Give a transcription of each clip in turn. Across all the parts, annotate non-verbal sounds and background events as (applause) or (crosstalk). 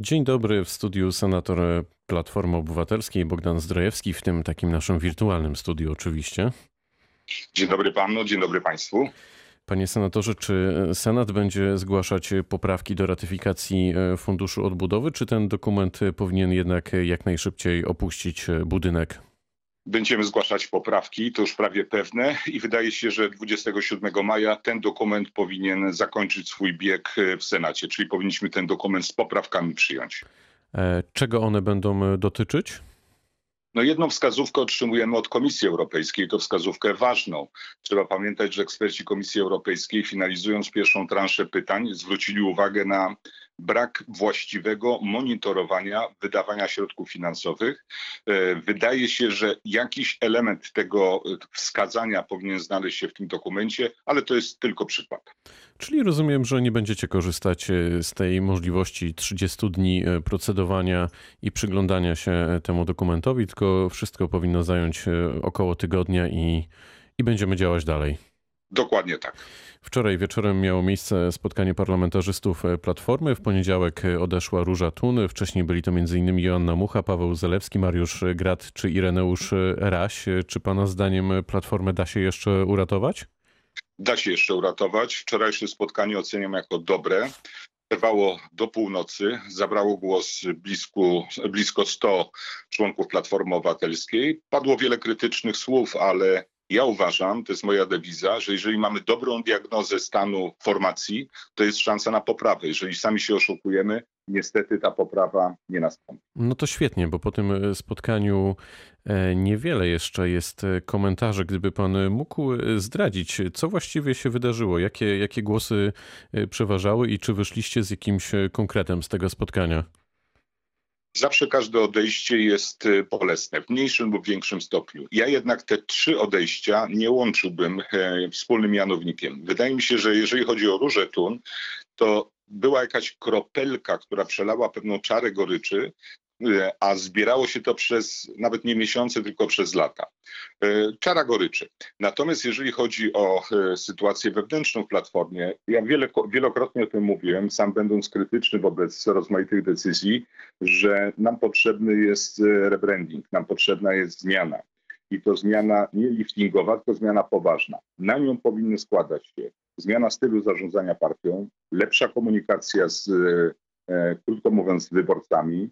Dzień dobry, w studiu senator Platformy Obywatelskiej Bogdan Zdrojewski, w tym takim naszym wirtualnym studiu oczywiście. Dzień dobry panu, dzień dobry państwu. Panie senatorze, czy Senat będzie zgłaszać poprawki do ratyfikacji Funduszu Odbudowy, czy ten dokument powinien jednak jak najszybciej opuścić budynek? Będziemy zgłaszać poprawki, to już prawie pewne i wydaje się, że 27 maja ten dokument powinien zakończyć swój bieg w Senacie, czyli powinniśmy ten dokument z poprawkami przyjąć. Czego one będą dotyczyć? No jedną wskazówkę otrzymujemy od Komisji Europejskiej, to wskazówkę ważną. Trzeba pamiętać, że eksperci Komisji Europejskiej finalizując pierwszą transzę pytań zwrócili uwagę na brak właściwego monitorowania wydawania środków finansowych. Wydaje się, że jakiś element tego wskazania powinien znaleźć się w tym dokumencie, ale to jest tylko przykład. Czyli rozumiem, że nie będziecie korzystać z tej możliwości 30 dni procedowania i przyglądania się temu dokumentowi, tylko wszystko powinno zająć około tygodnia i, i będziemy działać dalej. Dokładnie tak. Wczoraj wieczorem miało miejsce spotkanie parlamentarzystów Platformy. W poniedziałek odeszła Róża Tun. Wcześniej byli to m.in. Joanna Mucha, Paweł Zalewski, Mariusz Grat czy Ireneusz Raś. Czy pana zdaniem Platformę da się jeszcze uratować? Da się jeszcze uratować. Wczorajsze spotkanie oceniam jako dobre. Trwało do północy, zabrało głos blisko, blisko 100 członków Platformy Obywatelskiej. Padło wiele krytycznych słów, ale ja uważam, to jest moja dewiza, że jeżeli mamy dobrą diagnozę stanu formacji, to jest szansa na poprawę. Jeżeli sami się oszukujemy, niestety ta poprawa nie nastąpi. No to świetnie, bo po tym spotkaniu niewiele jeszcze jest komentarzy. Gdyby pan mógł zdradzić, co właściwie się wydarzyło, jakie, jakie głosy przeważały i czy wyszliście z jakimś konkretem z tego spotkania? Zawsze każde odejście jest bolesne w mniejszym lub większym stopniu. Ja jednak te trzy odejścia nie łączyłbym wspólnym mianownikiem. Wydaje mi się, że jeżeli chodzi o Różę Tun, to była jakaś kropelka, która przelała pewną czarę goryczy, a zbierało się to przez nawet nie miesiące, tylko przez lata. Czara goryczy. Natomiast jeżeli chodzi o sytuację wewnętrzną w Platformie, ja wiele, wielokrotnie o tym mówiłem, sam będąc krytyczny wobec rozmaitych decyzji, że nam potrzebny jest rebranding, nam potrzebna jest zmiana. I to zmiana nie liftingowa, tylko zmiana poważna. Na nią powinny składać się zmiana stylu zarządzania partią, lepsza komunikacja z, krótko mówiąc, z wyborcami,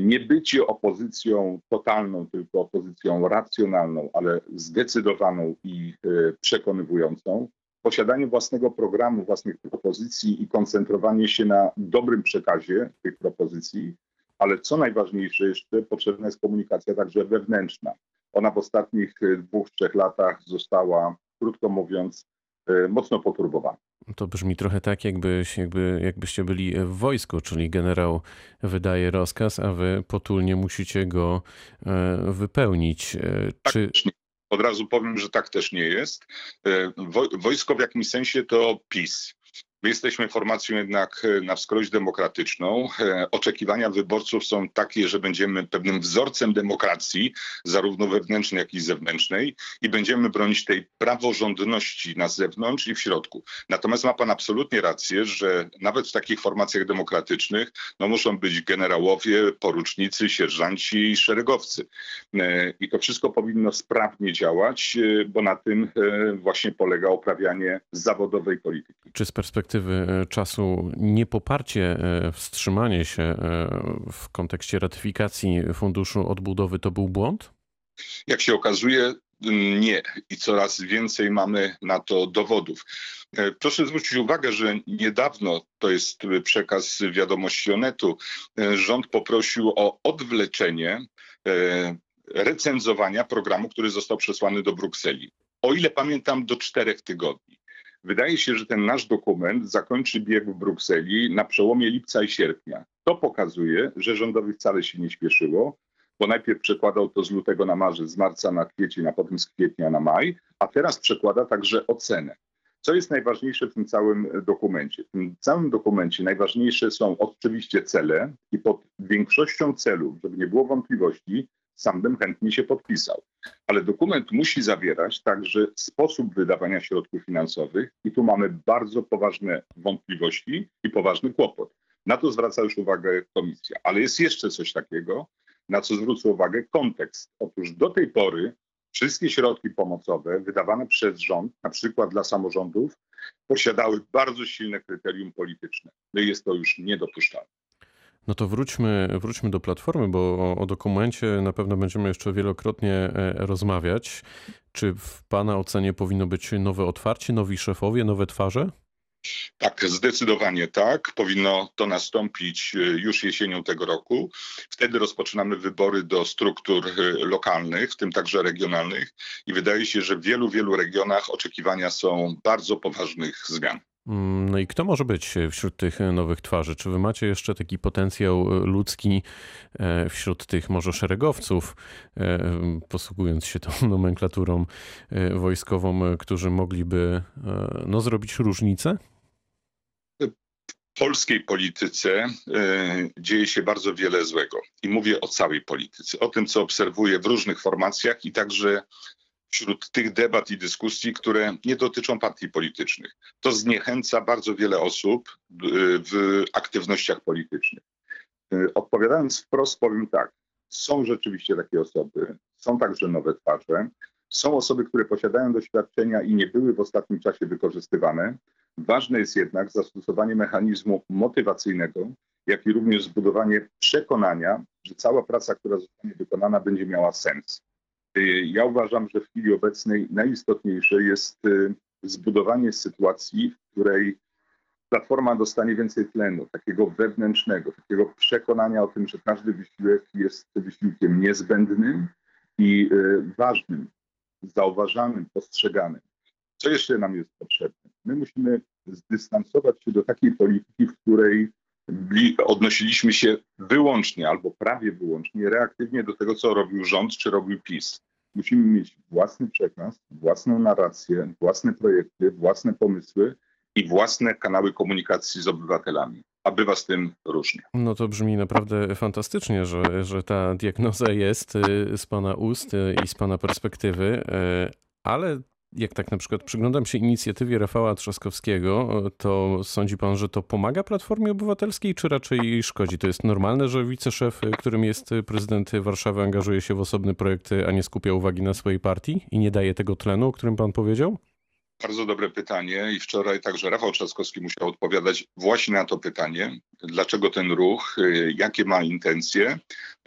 nie bycie opozycją totalną, tylko opozycją racjonalną, ale zdecydowaną i przekonywującą, posiadanie własnego programu, własnych propozycji i koncentrowanie się na dobrym przekazie tych propozycji, ale co najważniejsze jeszcze, potrzebna jest komunikacja także wewnętrzna. Ona w ostatnich dwóch, trzech latach została, krótko mówiąc, mocno poturbowana. To brzmi trochę tak, jakbyś, jakby, jakbyście byli w wojsku, czyli generał wydaje rozkaz, a wy potulnie musicie go wypełnić. Tak, Czy... Od razu powiem, że tak też nie jest. Wojsko w jakimś sensie to PiS. My jesteśmy formacją jednak na wskroś demokratyczną. Oczekiwania wyborców są takie, że będziemy pewnym wzorcem demokracji, zarówno wewnętrznej, jak i zewnętrznej, i będziemy bronić tej praworządności na zewnątrz i w środku. Natomiast ma pan absolutnie rację, że nawet w takich formacjach demokratycznych no, muszą być generałowie, porucznicy, sierżanci i szeregowcy. I to wszystko powinno sprawnie działać, bo na tym właśnie polega uprawianie zawodowej polityki. Czy z perspektywy czasu niepoparcie, wstrzymanie się w kontekście ratyfikacji Funduszu Odbudowy to był błąd? Jak się okazuje, nie. I coraz więcej mamy na to dowodów. Proszę zwrócić uwagę, że niedawno, to jest przekaz wiadomości Onetu, rząd poprosił o odwleczenie recenzowania programu, który został przesłany do Brukseli. O ile pamiętam, do czterech tygodni. Wydaje się, że ten nasz dokument zakończy bieg w Brukseli na przełomie lipca i sierpnia. To pokazuje, że rządowi wcale się nie śpieszyło, bo najpierw przekładał to z lutego na marzec, z marca na kwiecień, a potem z kwietnia na maj, a teraz przekłada także ocenę. Co jest najważniejsze w tym całym dokumencie? W tym całym dokumencie najważniejsze są oczywiście cele i pod większością celów, żeby nie było wątpliwości, sam bym chętnie się podpisał. Ale dokument musi zawierać także sposób wydawania środków finansowych i tu mamy bardzo poważne wątpliwości i poważny kłopot. Na to zwraca już uwagę komisja. Ale jest jeszcze coś takiego, na co zwrócę uwagę kontekst. Otóż do tej pory wszystkie środki pomocowe wydawane przez rząd, na przykład dla samorządów, posiadały bardzo silne kryterium polityczne. No i jest to już niedopuszczalne. No to wróćmy, wróćmy do platformy, bo o, o, dokumencie na pewno będziemy jeszcze wielokrotnie e, rozmawiać. Czy w Pana ocenie powinno być nowe otwarcie, nowi szefowie, nowe twarze? Tak, zdecydowanie tak. Powinno to nastąpić e, już jesienią tego roku. Wtedy rozpoczynamy wybory do struktur e, lokalnych, w tym także regionalnych, i wydaje się, że w wielu, wielu regionach oczekiwania są bardzo poważnych zmian. Mm, no i kto może być wśród tych nowych twarzy? Czy wy macie jeszcze taki potencjał ludzki e, wśród tych może szeregowców, posługując się tą (laughs) nomenklaturą wojskową, którzy mogliby no, zrobić różnicę? polskiej polityce dzieje się bardzo wiele złego. I mówię o całej polityce, o tym, co obserwuję w różnych formacjach i także wśród tych debat i dyskusji, które nie dotyczą partii politycznych. To zniechęca bardzo wiele osób y, w aktywnościach politycznych. Y, odpowiadając wprost, powiem tak. Są rzeczywiście takie osoby, są także nowe twarze, są osoby, które posiadają doświadczenia i nie były w ostatnim czasie wykorzystywane. Ważne jest jednak zastosowanie mechanizmu motywacyjnego, jak i również zbudowanie przekonania, że cała praca, która zostanie wykonana, będzie miała sens. Y, ja uważam, że w chwili obecnej najistotniejsze jest y, zbudowanie sytuacji, w której platforma dostanie więcej tlenu, takiego wewnętrznego, takiego przekonania o tym, że każdy wysiłek jest wysiłkiem niezbędnym i y, ważnym zauważanym, postrzeganym. Co jeszcze nam jest potrzebne? My musimy zdystansować się do takiej polityki, w której odnosiliśmy się wyłącznie albo prawie wyłącznie reaktywnie do tego, co robił rząd czy robił PiS. Musimy mieć własny przekaz, własną narrację, własne projekty, własne pomysły i własne kanały komunikacji z obywatelami a bywa z tym różnie. No to brzmi naprawdę fantastycznie, że, że ta diagnoza jest y, z Pana ust y, i z Pana perspektywy, y, ale jak tak na przykład przyglądam się inicjatywie Rafała Trzaskowskiego, to sądzi pan, że to pomaga Platformie Obywatelskiej, czy raczej szkodzi? To jest normalne, że wiceszef, którym jest prezydent Warszawy, angażuje się w osobny projekt, a nie skupia uwagi na swojej partii i nie daje tego tlenu, o którym pan powiedział? Bardzo dobre pytanie i wczoraj także Rafał Trzaskowski musiał odpowiadać właśnie na to pytanie. Dlaczego ten ruch, y, jakie ma intencje,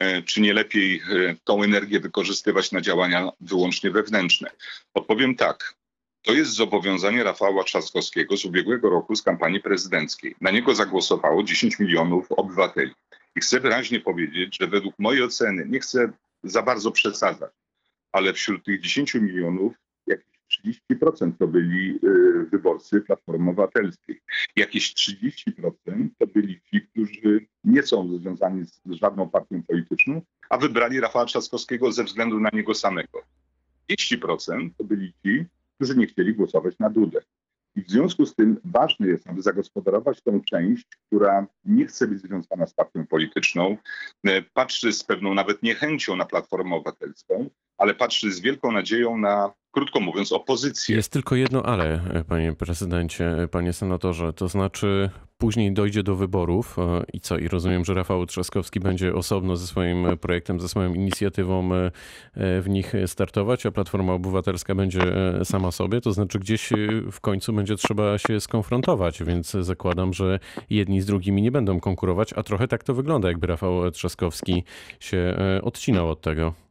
y, czy nie lepiej y, tą energię wykorzystywać na działania wyłącznie wewnętrzne? Odpowiem tak. To jest zobowiązanie Rafała Trzaskowskiego z ubiegłego roku z kampanii prezydenckiej. Na niego zagłosowało 10 milionów obywateli. I chcę wyraźnie powiedzieć, że według mojej oceny, nie chcę za bardzo przesadzać, ale wśród tych 10 milionów 30% to byli y, wyborcy Platformy Obywatelskiej. Jakieś 30% to byli ci, którzy nie są związani z żadną partią polityczną, a wybrali Rafała Trzaskowskiego ze względu na niego samego. 30% to byli ci, którzy nie chcieli głosować na Dudę. I w związku z tym ważne jest, aby zagospodarować tą część, która nie chce być związana z partią polityczną, e, patrzy z pewną nawet niechęcią na Platformę Obywatelską, ale patrzy z wielką nadzieją na krótko mówiąc, opozycję. Jest tylko jedno ale, panie prezydencie, panie senatorze, to znaczy później dojdzie do wyborów e, i co? I rozumiem, że Rafał Trzaskowski będzie osobno ze swoim projektem, ze swoją inicjatywą e, w nich startować, a Platforma Obywatelska będzie e, sama sobie, to znaczy gdzieś w końcu będzie trzeba się skonfrontować, więc zakładam, że jedni z drugimi nie będą konkurować, a trochę tak to wygląda, jakby Rafał Trzaskowski się odcinał od tego.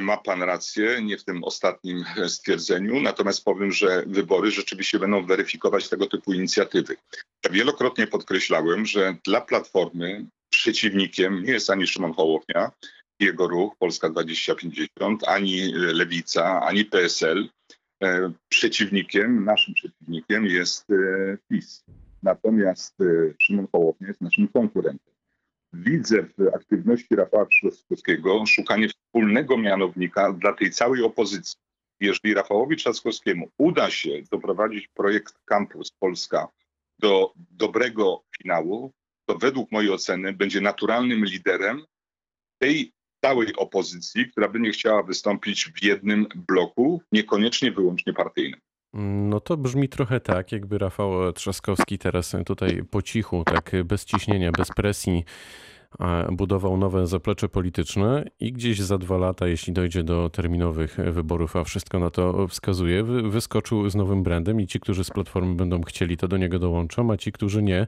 Ma pan rację, nie w tym ostatnim stwierdzeniu, natomiast powiem, że wybory rzeczywiście będą weryfikować tego typu inicjatywy. Ja wielokrotnie podkreślałem, że dla Platformy przeciwnikiem nie jest ani Szymon Hołownia, jego ruch Polska 2050, ani Lewica, ani PSL. E, przeciwnikiem, naszym przeciwnikiem jest e, PiS. Natomiast e, Szymon Hołownia jest naszym konkurentem widzę w aktywności Rafała Trzaskowskiego szukanie wspólnego mianownika dla tej całej opozycji. Jeżeli Rafałowi Trzaskowskiemu uda się doprowadzić projekt Campus Polska do dobrego finału, to według mojej oceny będzie naturalnym liderem tej całej opozycji, która by nie chciała wystąpić w jednym bloku, niekoniecznie wyłącznie partyjnym. No to brzmi trochę tak, jakby Rafał Trzaskowski teraz tutaj po cichu, tak bez ciśnienia, bez presji budował nowe zaplecze polityczne i gdzieś za dwa lata, jeśli dojdzie do terminowych wyborów, a wszystko na to wskazuje, wyskoczył z nowym brandem i ci, którzy z Platformy będą chcieli, to do niego dołączą, a ci, którzy nie,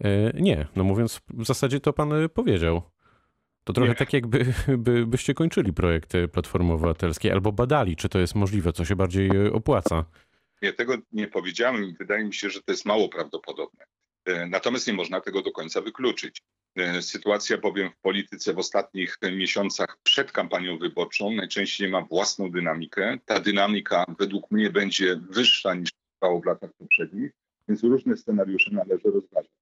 e, nie. No mówiąc, w zasadzie to pan powiedział. To trochę nie. tak, jakby (laughs) by, byście kończyli projekt Platformy Obywatelskiej albo badali, czy to jest możliwe, co się bardziej opłaca. Nie, tego nie powiedziałem. Wydaje mi się, że to jest mało prawdopodobne. E, natomiast nie można tego do końca wykluczyć. E, sytuacja bowiem w polityce w ostatnich miesiącach przed kampanią wyborczą najczęściej ma własną dynamikę. Ta dynamika według mnie będzie wyższa niż trwało w latach poprzednich, więc różne scenariusze należy rozważyć.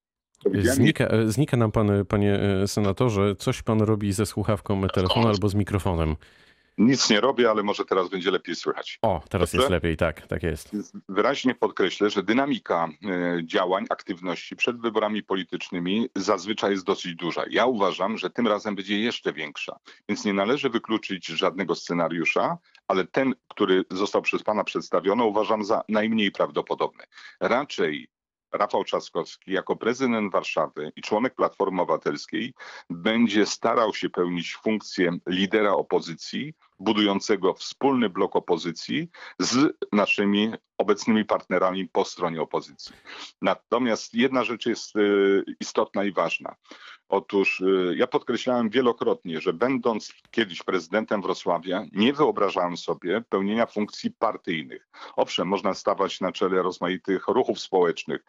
Znika, znika nam pan, panie senatorze, coś pan robi ze słuchawką telefonu albo z mikrofonem. Nic nie robię, ale może teraz będzie lepiej słychać. O, teraz Dobrze? jest lepiej, tak, tak jest. Wyraźnie podkreślę, że dynamika e, działań, aktywności przed wyborami politycznymi zazwyczaj jest dosyć duża. Ja uważam, że tym razem będzie jeszcze większa, więc nie należy wykluczyć żadnego scenariusza, ale ten, który został przez Pana przedstawiony, uważam za najmniej prawdopodobny. Raczej Rafał Trzaskowski jako prezydent Warszawy i członek Platformy Obywatelskiej będzie starał się pełnić funkcję lidera opozycji, budującego wspólny blok opozycji z naszymi obecnymi partnerami po stronie opozycji. Natomiast jedna rzecz jest y, istotna i ważna. Otóż y, ja podkreślałem wielokrotnie, że będąc kiedyś prezydentem Wrocławia, nie wyobrażałem sobie pełnienia funkcji partyjnych. Owszem, można stawać na czele rozmaitych ruchów społecznych,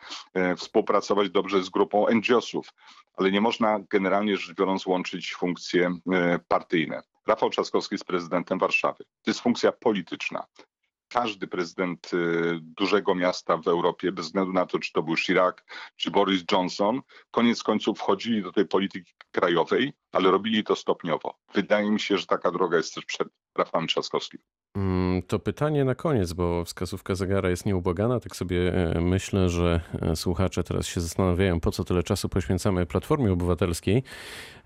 y, współpracować dobrze z grupą NGO-sów, ale nie można generalnie rzecz biorąc łączyć funkcje partyjne. Rafał Trzaskowski jest prezydentem Warszawy. To jest funkcja polityczna. Każdy prezydent y, dużego miasta w Europie, bez względu na to, czy to był Chirac, czy Boris Johnson, koniec końców wchodzili do tej polityki krajowej, ale robili to stopniowo. Wydaje mi się, że taka droga jest też przed Rafałem Trzaskowskim. Mm, to pytanie na koniec, bo wskazówka zegara jest nieubłagana. Tak sobie e, myślę, że e, słuchacze teraz się zastanawiają, po co tyle czasu poświęcamy Platformie Obywatelskiej.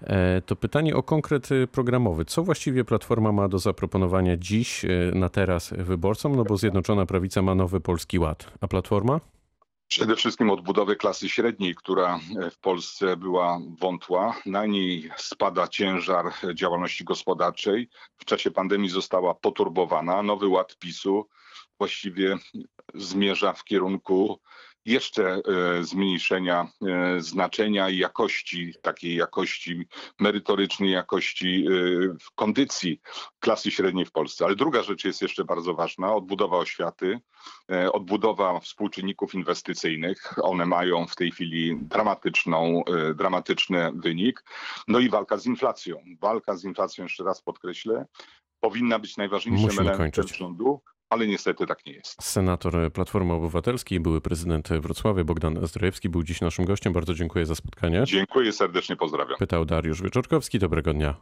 E, to pytanie o konkret programowy. Co właściwie Platforma ma do zaproponowania dziś, na teraz wyborcom? No bo Zjednoczona Prawica ma nowy Polski Ład. A Platforma? Przede wszystkim odbudowy klasy średniej, która w Polsce była wątła. Na niej spada ciężar działalności gospodarczej. W czasie pandemii została poturbowana. Nowy ład PiSu właściwie zmierza w kierunku jeszcze e, zmniejszenia e, znaczenia i jakości, takiej jakości merytorycznej, jakości e, kondycji klasy średniej w Polsce. Ale druga rzecz jest jeszcze bardzo ważna, odbudowa oświaty, odbudowa współczynników inwestycyjnych. One mają w tej chwili dramatyczną, dramatyczny wynik. No i walka z inflacją. Walka z inflacją, jeszcze raz podkreślę, powinna być najważniejszym Musimy elementem kończyć. rządu ale niestety tak nie jest. Senator Platformy Obywatelskiej, były prezydent Wrocławia Bogdan Zdrojewski był dziś naszym gościem. Bardzo dziękuję za spotkanie. Dziękuję serdecznie, pozdrawiam. Pytał Dariusz Wieczorkowski. Dobrego dnia.